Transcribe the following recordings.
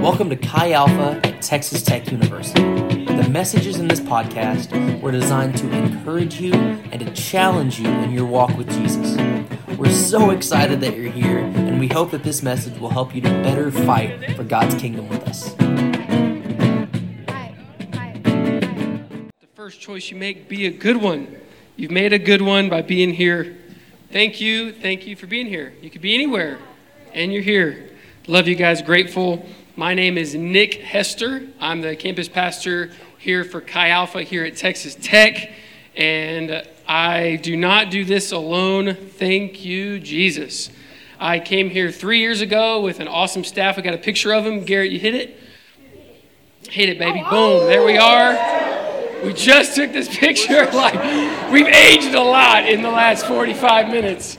Mm. Welcome to Chi Alpha at Texas Tech University. The messages in this podcast were designed to encourage you and to challenge you in your walk with Jesus. We're so excited that you're here, and we hope that this message will help you to better fight for God's kingdom with us. The first choice you make, be a good one. You've made a good one by being here. Thank you. Thank you for being here. You could be anywhere, and you're here. Love you guys. Grateful. My name is Nick Hester. I'm the campus pastor here for Chi Alpha here at Texas Tech. And I do not do this alone. Thank you, Jesus. I came here three years ago with an awesome staff. I got a picture of him. Garrett, you hit it? Hit it, baby. Oh, oh. Boom. There we are. We just took this picture. Like, we've aged a lot in the last 45 minutes.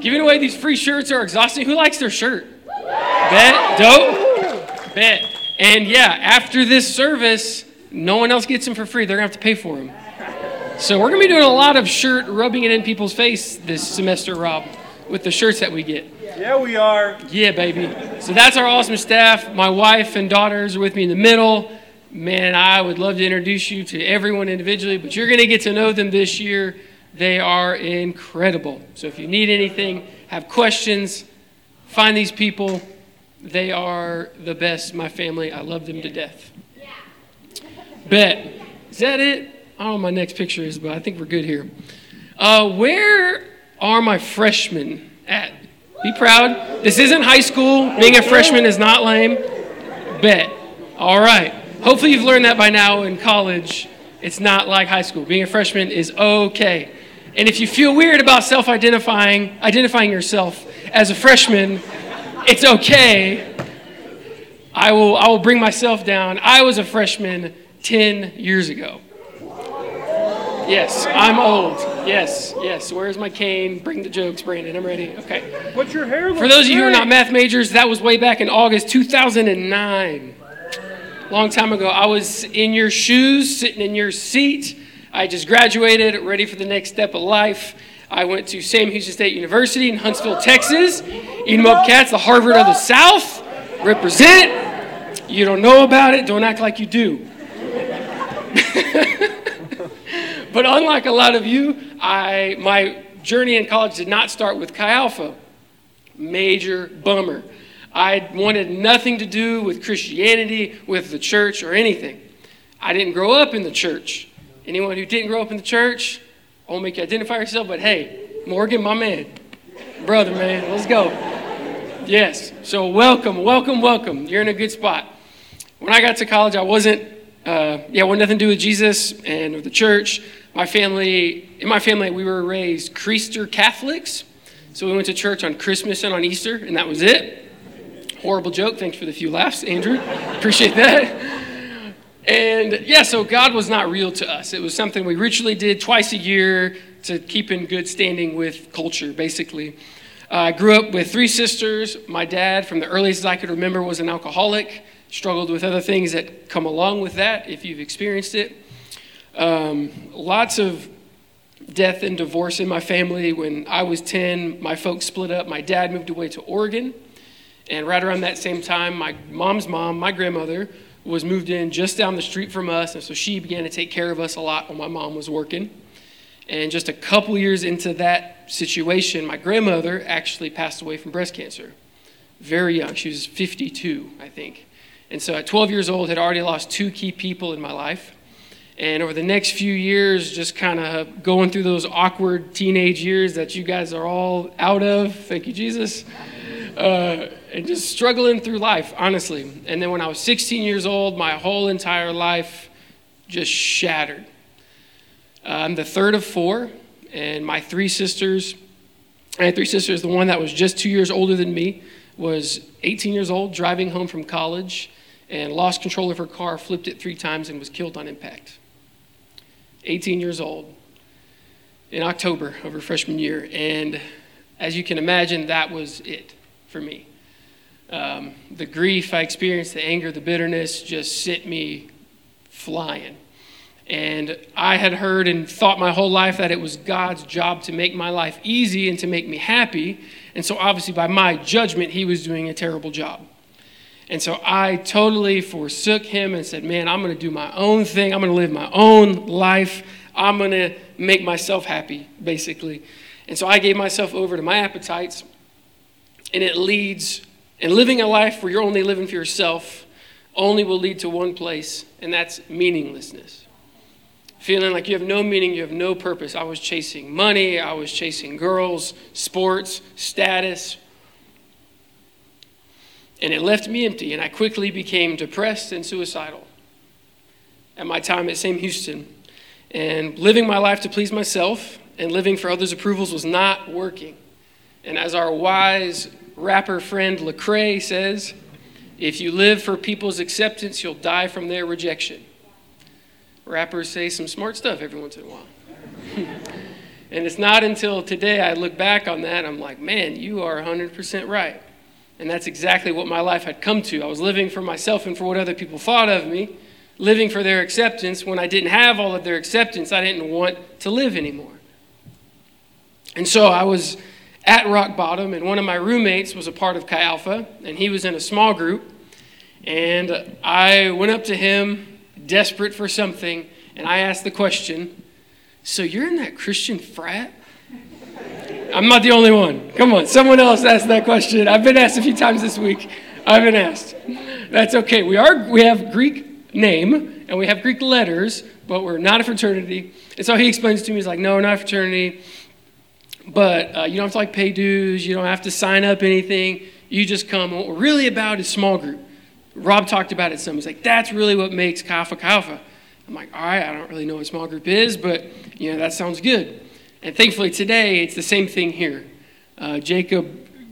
Giving away these free shirts are exhausting. Who likes their shirt? Bet? Dope? Bet. And yeah, after this service, no one else gets them for free. They're going to have to pay for them. So we're going to be doing a lot of shirt rubbing it in people's face this semester, Rob, with the shirts that we get. Yeah, we are. Yeah, baby. So that's our awesome staff. My wife and daughters are with me in the middle. Man, I would love to introduce you to everyone individually, but you're going to get to know them this year. They are incredible. So if you need anything, have questions, find these people. They are the best. My family, I love them to death. Bet. Is that it? I don't know my next picture is, but I think we're good here. Uh, where are my freshmen at? Be proud. This isn't high school. Being a freshman is not lame. Bet. All right. Hopefully, you've learned that by now in college. It's not like high school. Being a freshman is okay. And if you feel weird about self identifying, identifying yourself as a freshman, it's okay. I will, I will bring myself down. I was a freshman 10 years ago. Yes, I'm old. Yes, yes. Where's my cane? Bring the jokes, Brandon. I'm ready. Okay. But your hair For those of you who are not math majors, that was way back in August 2009. Long time ago. I was in your shoes, sitting in your seat. I just graduated, ready for the next step of life. I went to Sam Houston State University in Huntsville, Texas. Eat 'em up cats, the Harvard of the South. Represent. You don't know about it, don't act like you do. But unlike a lot of you, I, my journey in college did not start with Chi Alpha. Major bummer. I wanted nothing to do with Christianity, with the church, or anything. I didn't grow up in the church. Anyone who didn't grow up in the church, I won't make you identify yourself, but hey, Morgan, my man, brother, man, let's go. Yes, so welcome, welcome, welcome. You're in a good spot. When I got to college, I wasn't, uh, yeah, wanted nothing to do with Jesus and with the church. My family, in my family, we were raised Creaster Catholics. So we went to church on Christmas and on Easter, and that was it. Horrible joke. Thanks for the few laughs, Andrew. Appreciate that. And yeah, so God was not real to us. It was something we ritually did twice a year to keep in good standing with culture, basically. Uh, I grew up with three sisters. My dad, from the earliest I could remember, was an alcoholic, struggled with other things that come along with that if you've experienced it. Um, lots of death and divorce in my family. When I was 10, my folks split up. My dad moved away to Oregon. And right around that same time, my mom's mom, my grandmother, was moved in just down the street from us. And so she began to take care of us a lot while my mom was working. And just a couple years into that situation, my grandmother actually passed away from breast cancer. Very young. She was 52, I think. And so at 12 years old, had already lost two key people in my life. And over the next few years, just kind of going through those awkward teenage years that you guys are all out of. Thank you, Jesus. Uh, and just struggling through life, honestly. And then when I was 16 years old, my whole entire life just shattered. Uh, I'm the third of four, and my three sisters, I had three sisters. The one that was just two years older than me was 18 years old, driving home from college, and lost control of her car, flipped it three times, and was killed on impact. 18 years old in October of her freshman year. And as you can imagine, that was it for me. Um, the grief I experienced, the anger, the bitterness just sent me flying. And I had heard and thought my whole life that it was God's job to make my life easy and to make me happy. And so, obviously, by my judgment, He was doing a terrible job. And so I totally forsook him and said, Man, I'm going to do my own thing. I'm going to live my own life. I'm going to make myself happy, basically. And so I gave myself over to my appetites. And it leads, and living a life where you're only living for yourself only will lead to one place, and that's meaninglessness. Feeling like you have no meaning, you have no purpose. I was chasing money, I was chasing girls, sports, status. And it left me empty, and I quickly became depressed and suicidal at my time at Sam Houston. And living my life to please myself and living for others' approvals was not working. And as our wise rapper friend Lecrae says, if you live for people's acceptance, you'll die from their rejection. Rappers say some smart stuff every once in a while. and it's not until today I look back on that, I'm like, man, you are 100% right. And that's exactly what my life had come to. I was living for myself and for what other people thought of me, living for their acceptance. When I didn't have all of their acceptance, I didn't want to live anymore. And so I was at rock bottom, and one of my roommates was a part of Chi Alpha, and he was in a small group. And I went up to him, desperate for something, and I asked the question So you're in that Christian frat? I'm not the only one. Come on, someone else asked that question. I've been asked a few times this week. I've been asked. That's okay. We are we have Greek name and we have Greek letters, but we're not a fraternity. And so he explains to me, he's like, no, we're not a fraternity. But uh, you don't have to like pay dues. You don't have to sign up anything. You just come. what we're really about is small group. Rob talked about it some. He's like, that's really what makes Alpha Alpha. I'm like, all right, I don't really know what small group is, but you know that sounds good. And thankfully today it's the same thing here. Uh, Jacob,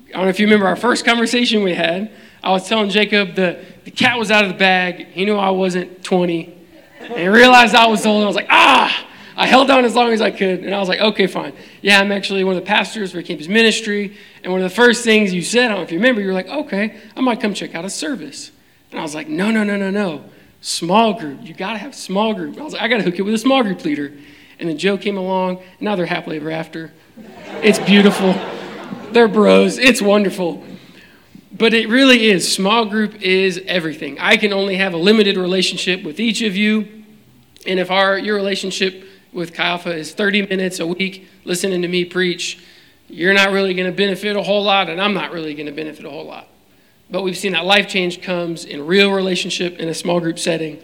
I don't know if you remember our first conversation we had. I was telling Jacob the, the cat was out of the bag. He knew I wasn't 20. And he realized I was old. I was like, ah! I held on as long as I could, and I was like, okay, fine. Yeah, I'm actually one of the pastors for Campus Ministry, and one of the first things you said, I don't know if you remember, you were like, okay, I might come check out a service. And I was like, no, no, no, no, no. Small group. You got to have small group. I was like, I got to hook you with a small group leader. And then Joe came along, and now they're happily ever after. It's beautiful. They're bros. It's wonderful. But it really is. Small group is everything. I can only have a limited relationship with each of you. And if our your relationship with Chi is 30 minutes a week listening to me preach, you're not really going to benefit a whole lot, and I'm not really going to benefit a whole lot. But we've seen that life change comes in real relationship in a small group setting.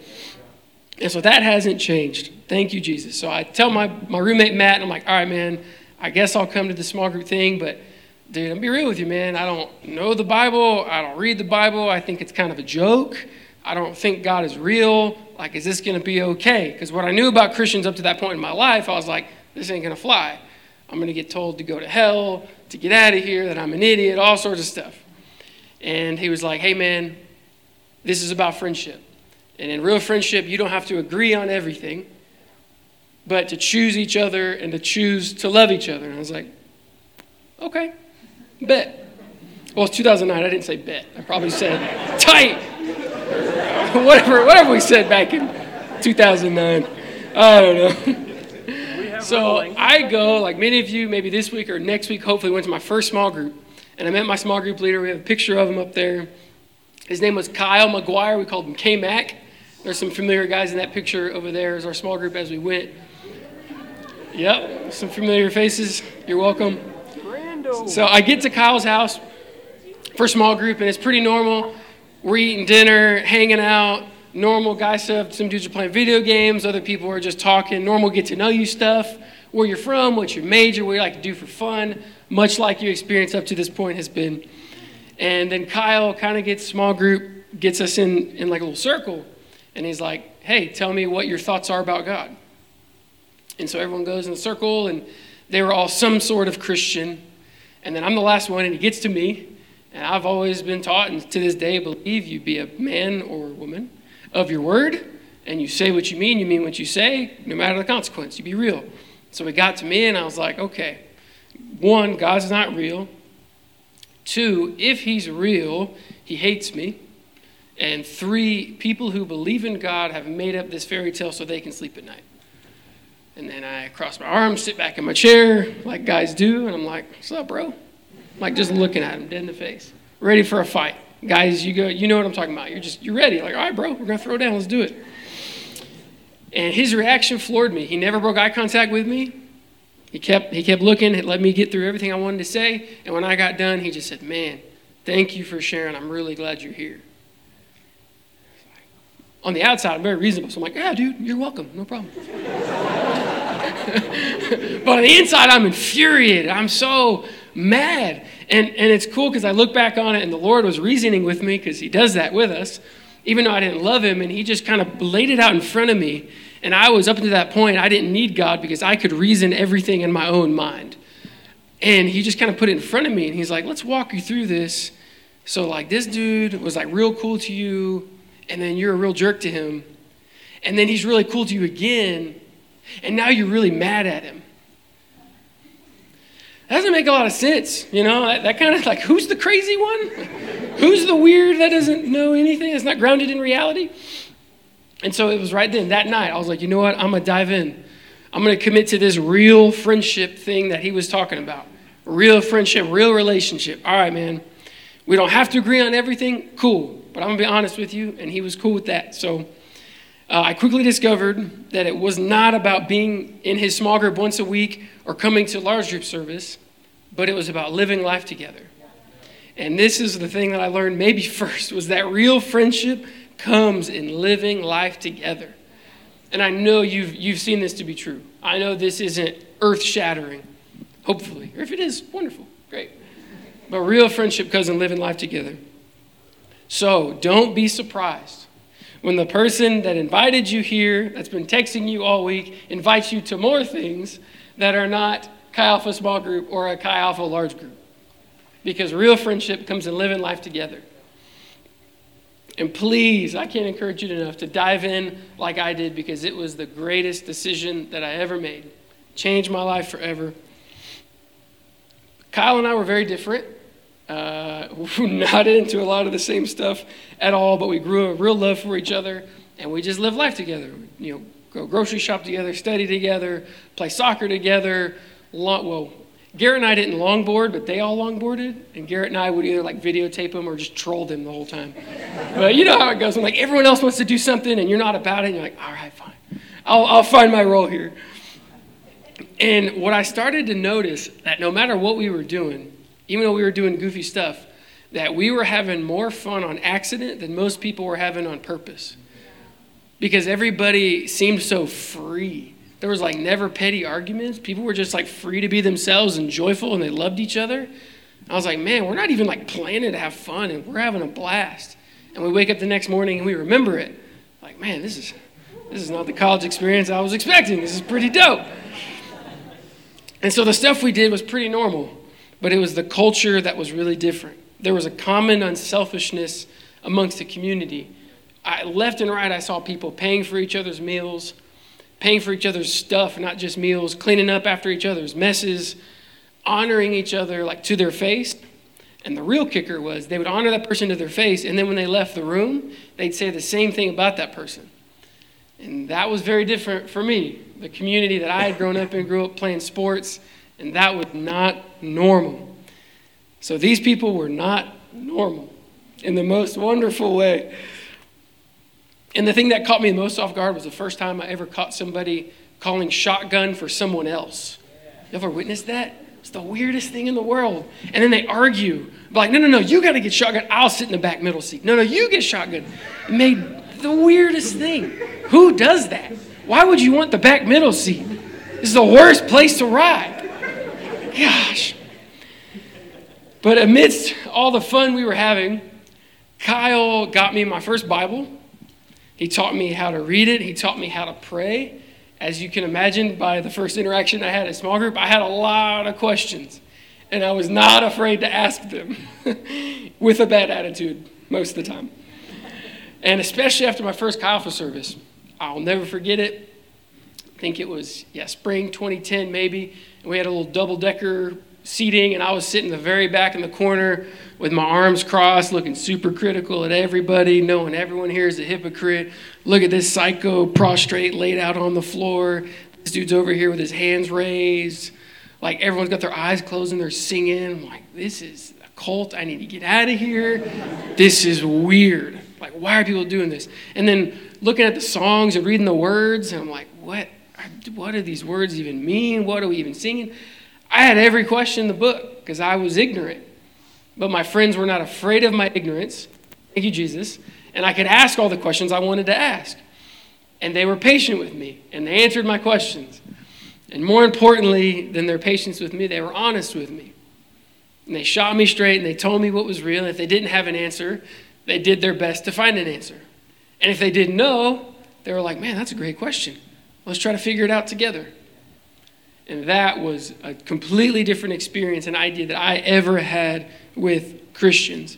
And so that hasn't changed. Thank you, Jesus. So I tell my, my roommate Matt, and I'm like, all right, man, I guess I'll come to the small group thing, but dude, I'll be real with you, man. I don't know the Bible. I don't read the Bible. I think it's kind of a joke. I don't think God is real. Like, is this going to be okay? Because what I knew about Christians up to that point in my life, I was like, this ain't going to fly. I'm going to get told to go to hell, to get out of here, that I'm an idiot, all sorts of stuff. And he was like, hey, man, this is about friendship. And in real friendship, you don't have to agree on everything, but to choose each other and to choose to love each other. And I was like, okay, bet. Well, it's 2009. I didn't say bet. I probably said tight whatever, whatever we said back in 2009. I don't know. so I go, like many of you, maybe this week or next week, hopefully, went to my first small group. And I met my small group leader. We have a picture of him up there. His name was Kyle McGuire. We called him K Mac. There's some familiar guys in that picture over there as our small group as we went. Yep, some familiar faces. You're welcome. Brando. So I get to Kyle's house for small group, and it's pretty normal. We're eating dinner, hanging out, normal guy stuff. Some dudes are playing video games, other people are just talking, normal get to know you stuff. Where you're from, what's your major, what you like to do for fun, much like your experience up to this point has been. And then Kyle kind of gets small group, gets us in, in like a little circle, and he's like, hey, tell me what your thoughts are about God. And so everyone goes in a circle, and they were all some sort of Christian. And then I'm the last one, and he gets to me, and I've always been taught, and to this day believe you be a man or a woman of your word, and you say what you mean, you mean what you say, no matter the consequence. You be real. So it got to me, and I was like, okay, one, God's not real. Two, if he's real, he hates me. And three, people who believe in God have made up this fairy tale so they can sleep at night. And then I cross my arms, sit back in my chair, like guys do, and I'm like, what's up, bro? Like just looking at him dead in the face, ready for a fight. Guys, you go, you know what I'm talking about. You're just, you're ready. Like, all right, bro, we're to throw down. Let's do it. And his reaction floored me. He never broke eye contact with me. He kept, he kept looking, it let me get through everything I wanted to say. And when I got done, he just said, Man, thank you for sharing. I'm really glad you're here. On the outside, I'm very reasonable. So I'm like, Yeah, dude, you're welcome. No problem. but on the inside, I'm infuriated. I'm so mad. And, and it's cool because I look back on it and the Lord was reasoning with me because He does that with us, even though I didn't love Him. And He just kind of laid it out in front of me. And I was up to that point, I didn't need God because I could reason everything in my own mind. And He just kind of put it in front of me and He's like, let's walk you through this. So, like, this dude was like real cool to you, and then you're a real jerk to him. And then he's really cool to you again, and now you're really mad at him. Doesn't make a lot of sense, you know? That, that kind of like, who's the crazy one? who's the weird that doesn't know anything, that's not grounded in reality? And so it was right then, that night, I was like, you know what? I'm going to dive in. I'm going to commit to this real friendship thing that he was talking about. Real friendship, real relationship. All right, man. We don't have to agree on everything. Cool. But I'm going to be honest with you, and he was cool with that. So uh, I quickly discovered that it was not about being in his small group once a week or coming to large group service, but it was about living life together. And this is the thing that I learned maybe first was that real friendship comes in living life together. And I know you've, you've seen this to be true. I know this isn't earth shattering, hopefully. Or if it is, wonderful, great. But real friendship comes in living life together. So don't be surprised when the person that invited you here, that's been texting you all week, invites you to more things that are not Chi Alpha small group or a Chi Alpha large group. Because real friendship comes in living life together. And please, I can't encourage you enough to dive in like I did because it was the greatest decision that I ever made. Changed my life forever. Kyle and I were very different. Uh, not into a lot of the same stuff at all, but we grew a real love for each other, and we just lived life together. You know, go grocery shop together, study together, play soccer together. Long, well, Garrett and I didn't longboard, but they all longboarded, and Garrett and I would either like videotape them or just troll them the whole time. but you know how it goes. I'm like, everyone else wants to do something, and you're not about it. And you're like, all right, fine, I'll, I'll find my role here. And what I started to notice that no matter what we were doing, even though we were doing goofy stuff, that we were having more fun on accident than most people were having on purpose. Because everybody seemed so free. There was like never petty arguments. People were just like free to be themselves and joyful and they loved each other. I was like, man, we're not even like planning to have fun and we're having a blast. And we wake up the next morning and we remember it. Like, man, this is this is not the college experience I was expecting. This is pretty dope. And so the stuff we did was pretty normal, but it was the culture that was really different. There was a common unselfishness amongst the community. I, left and right, I saw people paying for each other's meals, paying for each other's stuff, not just meals, cleaning up after each other's messes, honoring each other like to their face. And the real kicker was they would honor that person to their face, and then when they left the room, they'd say the same thing about that person. And that was very different for me, the community that I had grown up in, grew up playing sports, and that was not normal. So these people were not normal in the most wonderful way. And the thing that caught me the most off guard was the first time I ever caught somebody calling shotgun for someone else. You ever witnessed that? It's the weirdest thing in the world. And then they argue, like, no, no, no, you got to get shotgun. I'll sit in the back middle seat. No, no, you get shotgun. It made the weirdest thing. Who does that? Why would you want the back middle seat? This is the worst place to ride. Gosh. But amidst all the fun we were having, Kyle got me my first Bible. He taught me how to read it, he taught me how to pray. As you can imagine, by the first interaction I had in small group, I had a lot of questions, and I was not afraid to ask them with a bad attitude most of the time. And especially after my first Alpha service, I'll never forget it. I think it was, yeah, spring 2010 maybe. We had a little double decker seating, and I was sitting in the very back in the corner with my arms crossed, looking super critical at everybody, knowing everyone here is a hypocrite. Look at this psycho prostrate laid out on the floor. This dude's over here with his hands raised. Like everyone's got their eyes closed and they're singing. I'm like, this is a cult. I need to get out of here. This is weird. Like, why are people doing this? And then looking at the songs and reading the words, and I'm like, what? What do these words even mean? What are we even singing? I had every question in the book because I was ignorant. But my friends were not afraid of my ignorance. Thank you, Jesus. And I could ask all the questions I wanted to ask. And they were patient with me, and they answered my questions. And more importantly than their patience with me, they were honest with me. And they shot me straight and they told me what was real. And if they didn't have an answer, they did their best to find an answer. And if they didn't know, they were like, man, that's a great question. Let's try to figure it out together. And that was a completely different experience and idea that I ever had with Christians.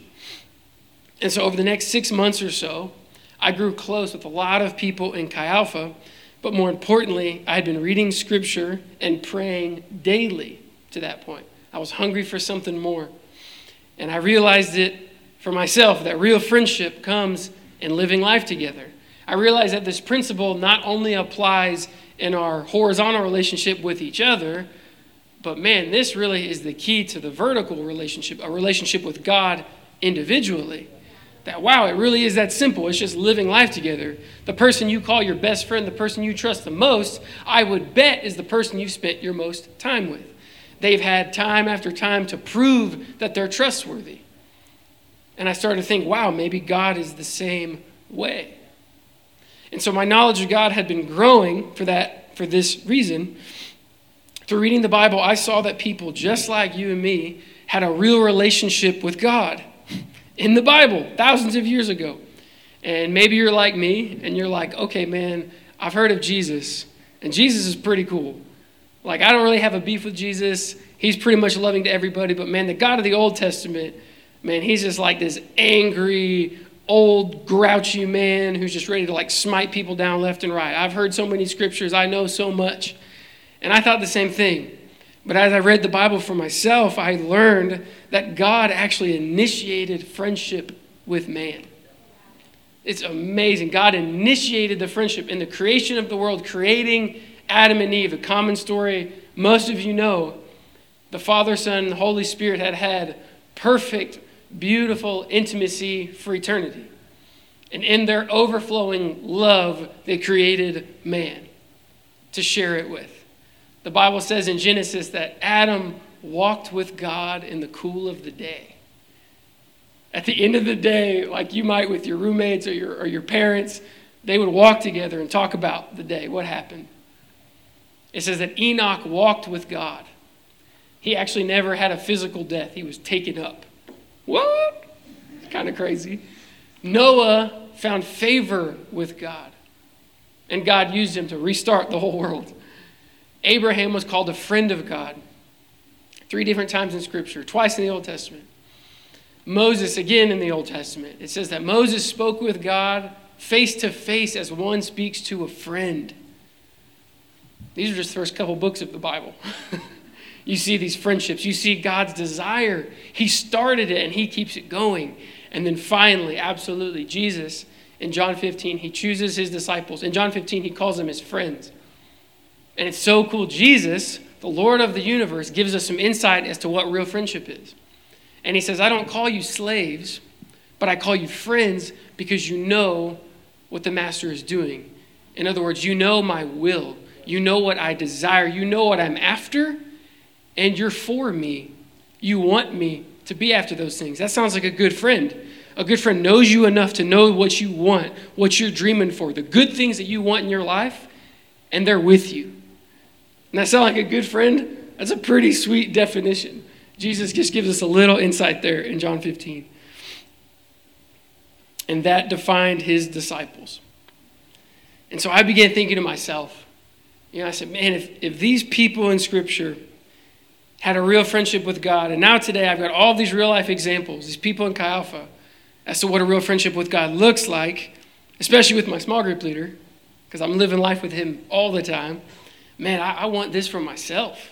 And so, over the next six months or so, I grew close with a lot of people in Chi Alpha, but more importantly, I had been reading scripture and praying daily to that point. I was hungry for something more. And I realized it for myself that real friendship comes in living life together. I realized that this principle not only applies in our horizontal relationship with each other, but man, this really is the key to the vertical relationship, a relationship with God individually. That, wow, it really is that simple. It's just living life together. The person you call your best friend, the person you trust the most, I would bet is the person you've spent your most time with. They've had time after time to prove that they're trustworthy. And I started to think, wow, maybe God is the same way. And so my knowledge of God had been growing for that for this reason. Through reading the Bible, I saw that people just like you and me had a real relationship with God in the Bible thousands of years ago. And maybe you're like me and you're like, okay, man, I've heard of Jesus, and Jesus is pretty cool. Like, I don't really have a beef with Jesus. He's pretty much loving to everybody, but man, the God of the Old Testament, man, he's just like this angry, old, grouchy man who's just ready to like smite people down left and right. I've heard so many scriptures, I know so much. And I thought the same thing. But as I read the Bible for myself, I learned that God actually initiated friendship with man. It's amazing. God initiated the friendship in the creation of the world, creating Adam and Eve, a common story most of you know. The Father, Son, Holy Spirit had had perfect beautiful intimacy for eternity. And in their overflowing love, they created man to share it with. The Bible says in Genesis that Adam walked with God in the cool of the day. At the end of the day, like you might with your roommates or your, or your parents, they would walk together and talk about the day, what happened. It says that Enoch walked with God. He actually never had a physical death, he was taken up. What? Kind of crazy. Noah found favor with God, and God used him to restart the whole world. Abraham was called a friend of God three different times in Scripture, twice in the Old Testament. Moses, again in the Old Testament, it says that Moses spoke with God face to face as one speaks to a friend. These are just the first couple books of the Bible. You see these friendships. You see God's desire. He started it and He keeps it going. And then finally, absolutely, Jesus in John 15, He chooses His disciples. In John 15, He calls them His friends. And it's so cool. Jesus, the Lord of the universe, gives us some insight as to what real friendship is. And He says, I don't call you slaves, but I call you friends because you know what the Master is doing. In other words, you know my will. You know what I desire. You know what I'm after and you're for me. You want me to be after those things. That sounds like a good friend. A good friend knows you enough to know what you want, what you're dreaming for, the good things that you want in your life, and they're with you. And that sound like a good friend? That's a pretty sweet definition. Jesus just gives us a little insight there in John 15. And that defined his disciples. And so I began thinking to myself, you know, I said, man, if, if these people in Scripture, had a real friendship with God. And now today I've got all these real life examples, these people in Chi Alpha, as to what a real friendship with God looks like, especially with my small group leader, because I'm living life with him all the time. Man, I, I want this for myself.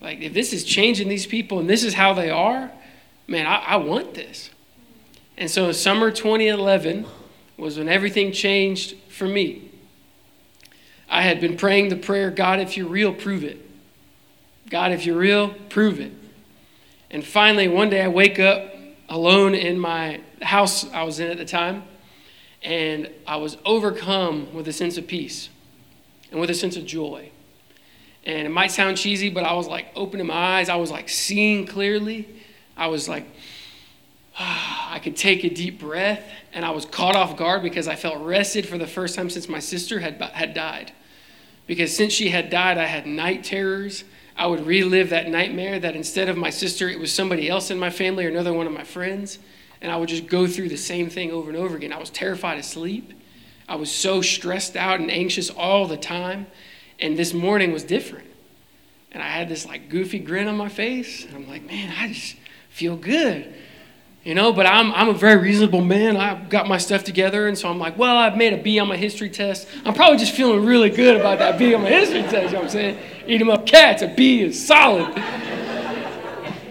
Like, if this is changing these people and this is how they are, man, I, I want this. And so, summer 2011 was when everything changed for me. I had been praying the prayer God, if you're real, prove it. God, if you're real, prove it. And finally, one day I wake up alone in my house I was in at the time, and I was overcome with a sense of peace and with a sense of joy. And it might sound cheesy, but I was like opening my eyes. I was like seeing clearly. I was like, I could take a deep breath, and I was caught off guard because I felt rested for the first time since my sister had, had died. Because since she had died, I had night terrors. I would relive that nightmare that instead of my sister, it was somebody else in my family or another one of my friends. And I would just go through the same thing over and over again. I was terrified of sleep. I was so stressed out and anxious all the time. And this morning was different. And I had this like goofy grin on my face. And I'm like, man, I just feel good. You know, but I'm, I'm a very reasonable man. I've got my stuff together. And so I'm like, well, I've made a B on my history test. I'm probably just feeling really good about that B on my history test. You know what I'm saying? Eat them up cats. A B is solid.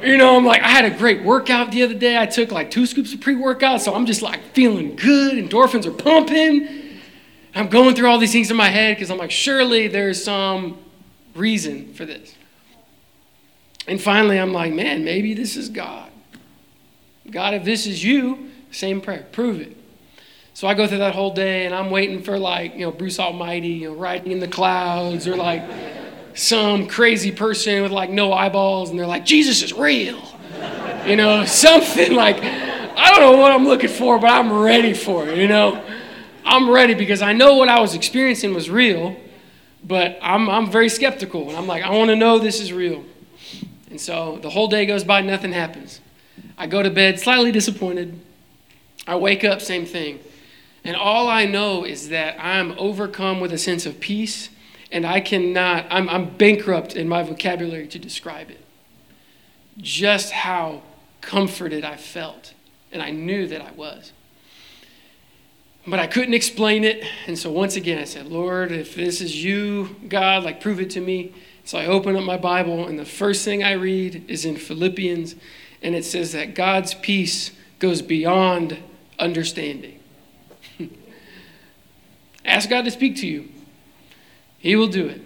you know, I'm like, I had a great workout the other day. I took like two scoops of pre workout. So I'm just like feeling good. Endorphins are pumping. I'm going through all these things in my head because I'm like, surely there's some reason for this. And finally, I'm like, man, maybe this is God. God, if this is you, same prayer, prove it. So I go through that whole day and I'm waiting for like, you know, Bruce Almighty, you know, riding in the clouds or like some crazy person with like no eyeballs and they're like, Jesus is real. You know, something like, I don't know what I'm looking for, but I'm ready for it, you know. I'm ready because I know what I was experiencing was real, but I'm, I'm very skeptical. And I'm like, I want to know this is real. And so the whole day goes by, nothing happens. I go to bed slightly disappointed. I wake up, same thing. And all I know is that I'm overcome with a sense of peace, and I cannot, I'm, I'm bankrupt in my vocabulary to describe it. Just how comforted I felt, and I knew that I was. But I couldn't explain it. And so once again, I said, Lord, if this is you, God, like prove it to me. So I open up my Bible, and the first thing I read is in Philippians, and it says that God's peace goes beyond understanding. Ask God to speak to you, He will do it.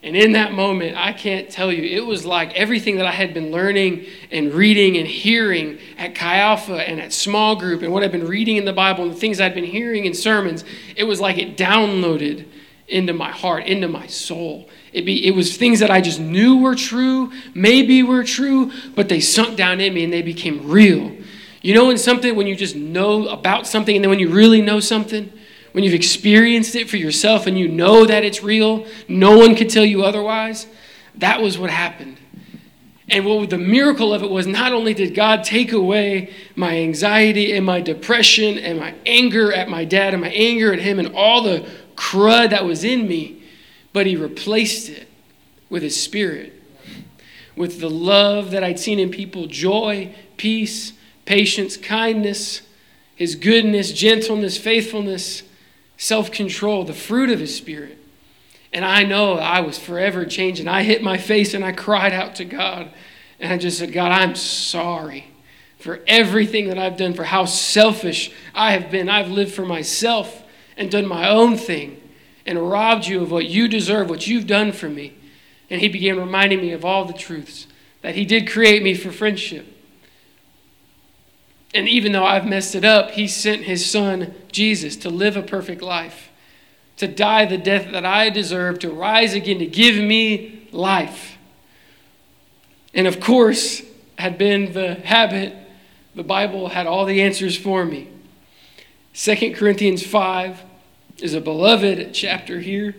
And in that moment, I can't tell you, it was like everything that I had been learning and reading and hearing at Chi Alpha and at small group and what I've been reading in the Bible and the things I'd been hearing in sermons, it was like it downloaded into my heart, into my soul. It, be, it was things that I just knew were true, maybe were true, but they sunk down in me and they became real. You know, when something, when you just know about something and then when you really know something, when you've experienced it for yourself and you know that it's real, no one could tell you otherwise. That was what happened. And what the miracle of it was not only did God take away my anxiety and my depression and my anger at my dad and my anger at him and all the crud that was in me, but he replaced it with his spirit, with the love that I'd seen in people joy, peace, patience, kindness, his goodness, gentleness, faithfulness self control, the fruit of His Spirit. And I know I was forever changed. And I hit my face and I cried out to God. And I just said, God, I'm sorry for everything that I've done, for how selfish I have been. I've lived for myself and done my own thing and robbed you of what you deserve, what you've done for me. And He began reminding me of all the truths that He did create me for friendship and even though I've messed it up, He sent His Son, Jesus, to live a perfect life, to die the death that I deserve, to rise again, to give me life. And of course, had been the habit, the Bible had all the answers for me. 2 Corinthians 5 is a beloved chapter here.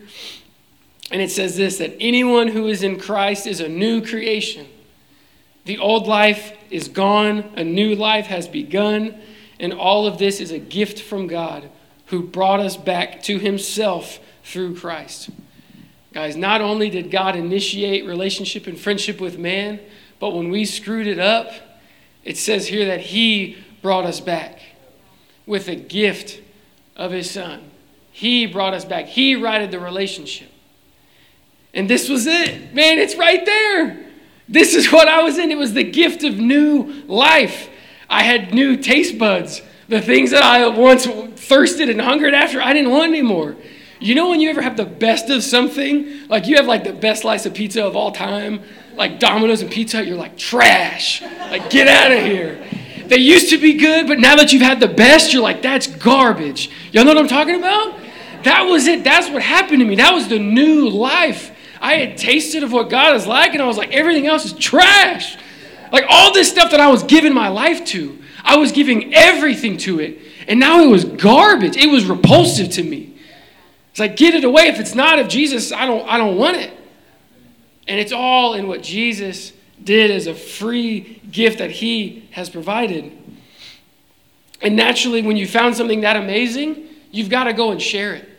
And it says this that anyone who is in Christ is a new creation. The old life is gone, a new life has begun, and all of this is a gift from God who brought us back to himself through Christ. Guys, not only did God initiate relationship and friendship with man, but when we screwed it up, it says here that he brought us back with a gift of his son. He brought us back. He righted the relationship. And this was it. Man, it's right there. This is what I was in. It was the gift of new life. I had new taste buds. The things that I once thirsted and hungered after, I didn't want anymore. You know when you ever have the best of something? Like you have like the best slice of pizza of all time, like Domino's and pizza, you're like trash. Like get out of here. They used to be good, but now that you've had the best, you're like, that's garbage. Y'all know what I'm talking about? That was it. That's what happened to me. That was the new life. I had tasted of what God is like, and I was like, everything else is trash. Like all this stuff that I was giving my life to, I was giving everything to it. And now it was garbage. It was repulsive to me. It's like, get it away. If it's not of Jesus, I don't, I don't want it. And it's all in what Jesus did as a free gift that he has provided. And naturally, when you found something that amazing, you've got to go and share it.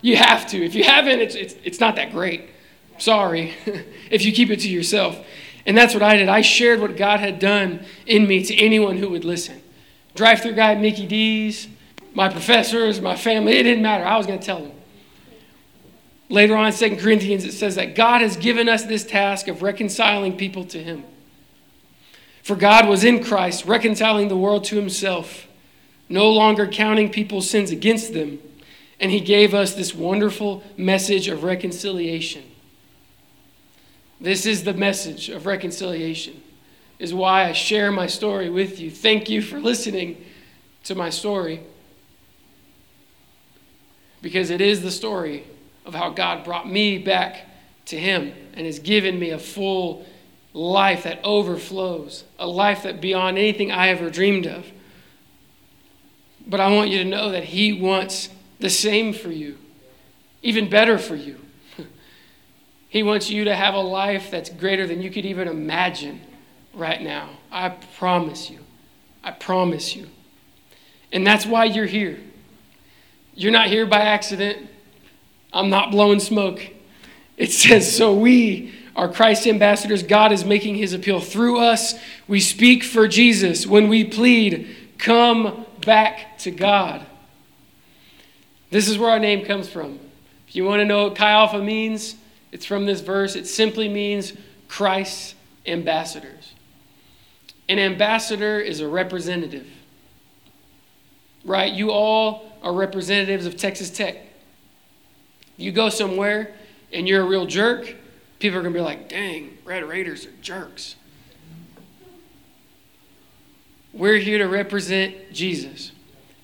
You have to. If you haven't, it's, it's, it's not that great. Sorry if you keep it to yourself. And that's what I did. I shared what God had done in me to anyone who would listen. Drive through guy Mickey D's, my professors, my family, it didn't matter. I was going to tell them. Later on in 2 Corinthians, it says that God has given us this task of reconciling people to Him. For God was in Christ, reconciling the world to Himself, no longer counting people's sins against them, and He gave us this wonderful message of reconciliation. This is the message of reconciliation, is why I share my story with you. Thank you for listening to my story, because it is the story of how God brought me back to Him and has given me a full life that overflows, a life that beyond anything I ever dreamed of. But I want you to know that He wants the same for you, even better for you. He wants you to have a life that's greater than you could even imagine right now. I promise you. I promise you. And that's why you're here. You're not here by accident. I'm not blowing smoke. It says, So we are Christ's ambassadors. God is making his appeal through us. We speak for Jesus when we plead, Come back to God. This is where our name comes from. If you want to know what Chi Alpha means, it's from this verse. It simply means Christ's ambassadors. An ambassador is a representative, right? You all are representatives of Texas Tech. You go somewhere and you're a real jerk, people are going to be like, dang, Red Raiders are jerks. We're here to represent Jesus.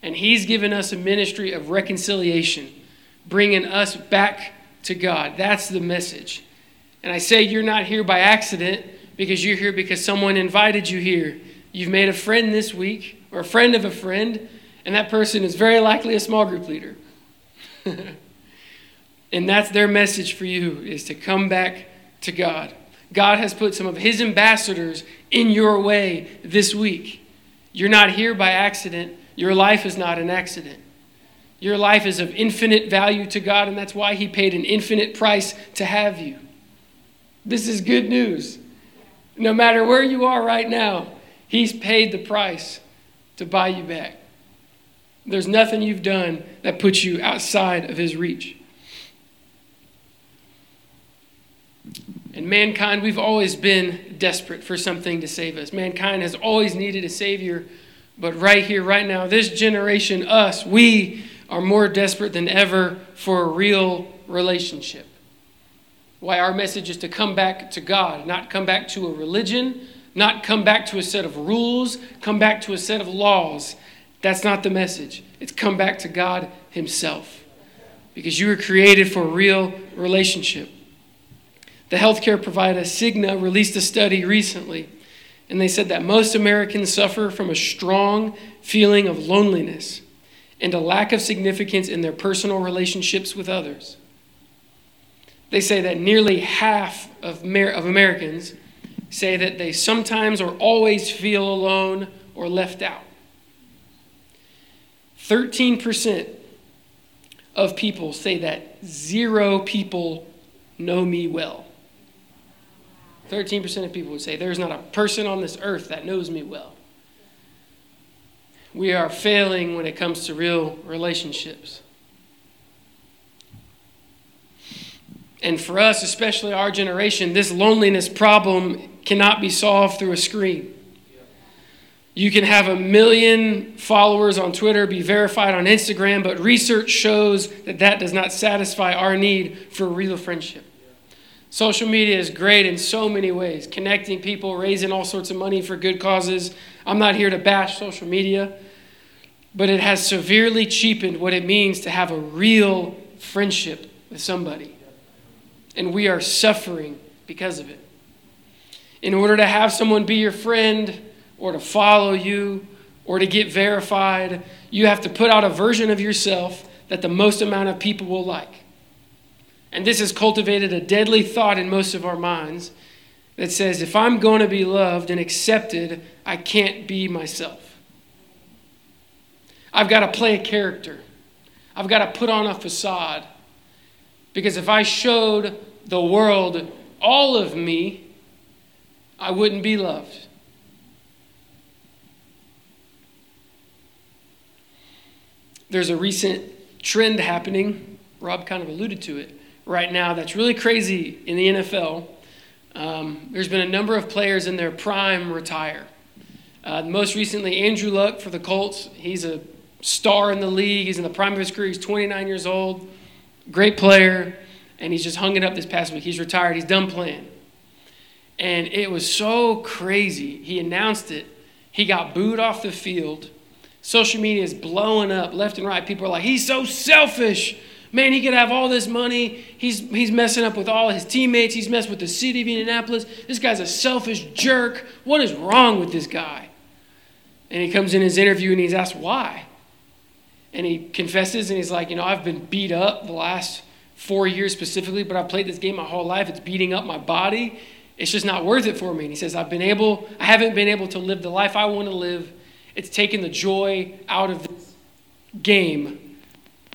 And He's given us a ministry of reconciliation, bringing us back to God. That's the message. And I say you're not here by accident because you're here because someone invited you here. You've made a friend this week or a friend of a friend, and that person is very likely a small group leader. and that's their message for you is to come back to God. God has put some of his ambassadors in your way this week. You're not here by accident. Your life is not an accident. Your life is of infinite value to God, and that's why He paid an infinite price to have you. This is good news. No matter where you are right now, He's paid the price to buy you back. There's nothing you've done that puts you outside of His reach. And mankind, we've always been desperate for something to save us. Mankind has always needed a Savior, but right here, right now, this generation, us, we are more desperate than ever for a real relationship. Why our message is to come back to God, not come back to a religion, not come back to a set of rules, come back to a set of laws. That's not the message. It's come back to God Himself. Because you were created for a real relationship. The healthcare provider Cigna released a study recently, and they said that most Americans suffer from a strong feeling of loneliness and a lack of significance in their personal relationships with others. They say that nearly half of, Amer- of Americans say that they sometimes or always feel alone or left out. 13% of people say that zero people know me well. 13% of people would say there's not a person on this earth that knows me well we are failing when it comes to real relationships. And for us, especially our generation, this loneliness problem cannot be solved through a screen. You can have a million followers on Twitter, be verified on Instagram, but research shows that that does not satisfy our need for real friendship. Social media is great in so many ways, connecting people, raising all sorts of money for good causes. I'm not here to bash social media, but it has severely cheapened what it means to have a real friendship with somebody. And we are suffering because of it. In order to have someone be your friend or to follow you or to get verified, you have to put out a version of yourself that the most amount of people will like. And this has cultivated a deadly thought in most of our minds that says if I'm going to be loved and accepted, I can't be myself. I've got to play a character. I've got to put on a facade. Because if I showed the world all of me, I wouldn't be loved. There's a recent trend happening, Rob kind of alluded to it, right now that's really crazy in the NFL. Um, there's been a number of players in their prime retire. Uh, most recently, Andrew Luck for the Colts. He's a star in the league. He's in the prime of his career. He's 29 years old. Great player. And he's just hung it up this past week. He's retired. He's done playing. And it was so crazy. He announced it. He got booed off the field. Social media is blowing up left and right. People are like, he's so selfish. Man, he could have all this money. He's, he's messing up with all his teammates. He's messed with the city of Indianapolis. This guy's a selfish jerk. What is wrong with this guy? And he comes in his interview and he's asked why. And he confesses and he's like, You know, I've been beat up the last four years specifically, but I've played this game my whole life. It's beating up my body. It's just not worth it for me. And he says, I've been able, I haven't been able to live the life I want to live. It's taken the joy out of this game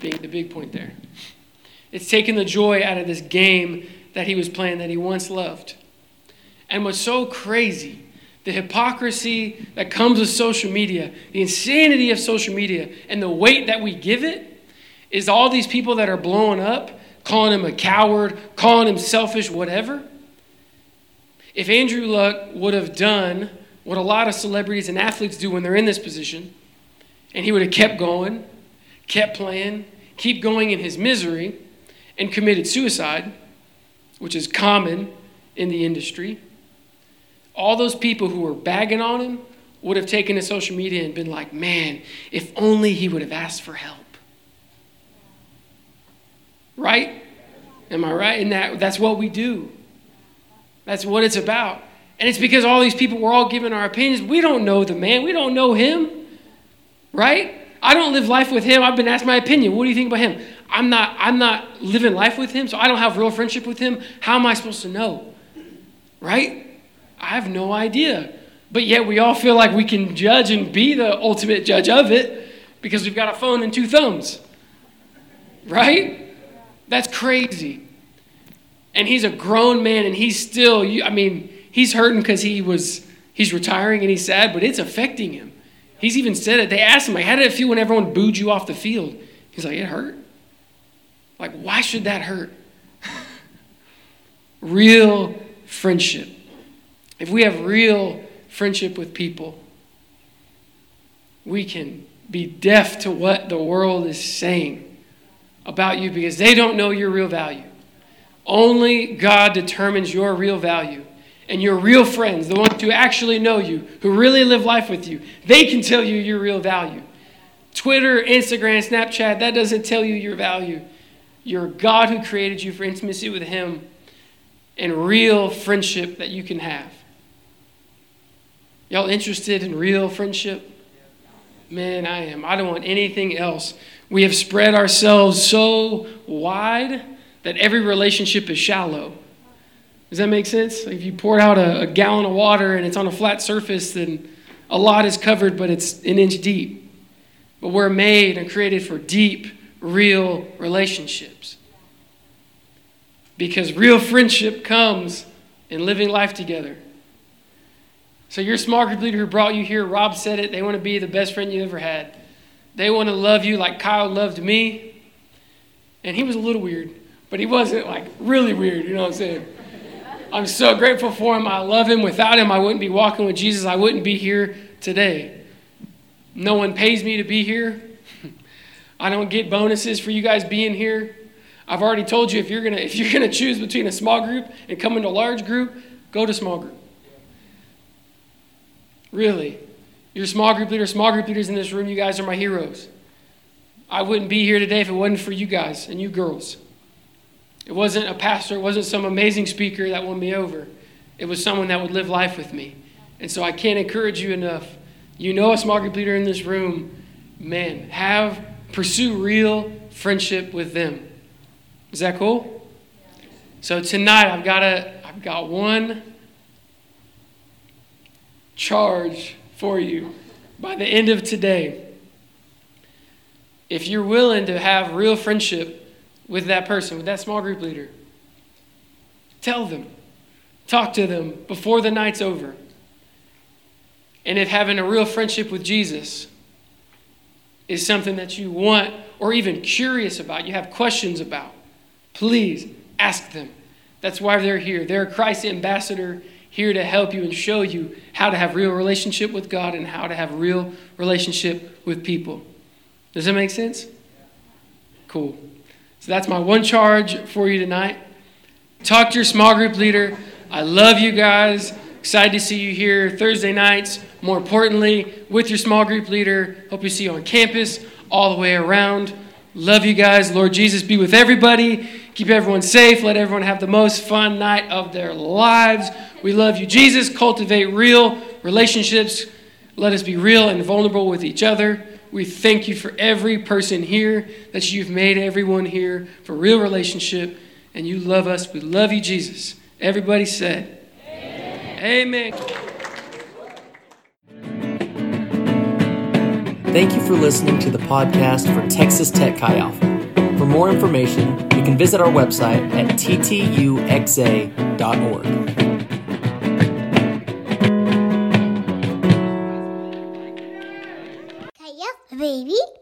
being the big point there. It's taken the joy out of this game that he was playing that he once loved. And what's so crazy, the hypocrisy that comes with social media, the insanity of social media, and the weight that we give it, is all these people that are blowing up, calling him a coward, calling him selfish, whatever. If Andrew Luck would have done what a lot of celebrities and athletes do when they're in this position, and he would have kept going, kept playing, keep going in his misery, and committed suicide, which is common in the industry, all those people who were bagging on him would have taken to social media and been like, man, if only he would have asked for help. Right? Am I right? And that, that's what we do. That's what it's about. And it's because all these people were all giving our opinions. We don't know the man, we don't know him. Right? I don't live life with him. I've been asked my opinion. What do you think about him? I'm not, I'm not living life with him, so I don't have real friendship with him. How am I supposed to know? Right? I have no idea. But yet we all feel like we can judge and be the ultimate judge of it because we've got a phone and two thumbs. Right? That's crazy. And he's a grown man and he's still, I mean, he's hurting because he was, he's retiring and he's sad, but it's affecting him. He's even said it. They asked him, like, how did it feel when everyone booed you off the field? He's like, it hurt. Like, why should that hurt? real friendship. If we have real friendship with people, we can be deaf to what the world is saying about you because they don't know your real value. Only God determines your real value and your real friends, the ones who actually know you, who really live life with you, they can tell you your real value. Twitter, Instagram, Snapchat, that doesn't tell you your value. Your God who created you for intimacy with Him and real friendship that you can have. Y'all interested in real friendship? Man, I am. I don't want anything else. We have spread ourselves so wide that every relationship is shallow. Does that make sense? If you pour out a, a, gallon of water and it's on a flat surface, then a lot is covered, but it's an inch deep. But we're made and created for deep, real relationships. Because real friendship comes in living life together. So, your small group leader who brought you here, Rob said it, they want to be the best friend you ever had. They want to love you like Kyle loved me. And he was a little weird, but he wasn't like really weird, you know what I'm saying? I'm so grateful for him. I love him. Without him, I wouldn't be walking with Jesus. I wouldn't be here today. No one pays me to be here. I don't get bonuses for you guys being here. I've already told you if you're gonna if you're gonna choose between a small group and come into a large group, go to small group. Really. You're small group leader, small group leaders in this room, you guys are my heroes. I wouldn't be here today if it wasn't for you guys and you girls. It wasn't a pastor, it wasn't some amazing speaker that won me over. It was someone that would live life with me. And so I can't encourage you enough. You know a small group leader in this room, man, have pursue real friendship with them. Is that cool? So tonight I've got a I've got one charge for you by the end of today. If you're willing to have real friendship with that person, with that small group leader, tell them. Talk to them before the night's over. And if having a real friendship with Jesus is something that you want or even curious about, you have questions about, please ask them. That's why they're here. They're a Christ ambassador here to help you and show you how to have real relationship with God and how to have real relationship with people. Does that make sense? Cool. So that's my one charge for you tonight. Talk to your small group leader. I love you guys. Excited to see you here Thursday nights. More importantly, with your small group leader. Hope you see you on campus all the way around. Love you guys. Lord Jesus, be with everybody. Keep everyone safe. Let everyone have the most fun night of their lives. We love you, Jesus. Cultivate real relationships. Let us be real and vulnerable with each other. We thank you for every person here, that you've made everyone here for real relationship, and you love us. We love you, Jesus. Everybody said. Amen. Thank you for listening to the podcast for Texas Tech Chi Alpha. For more information, you can visit our website at ttuxa.org. baby.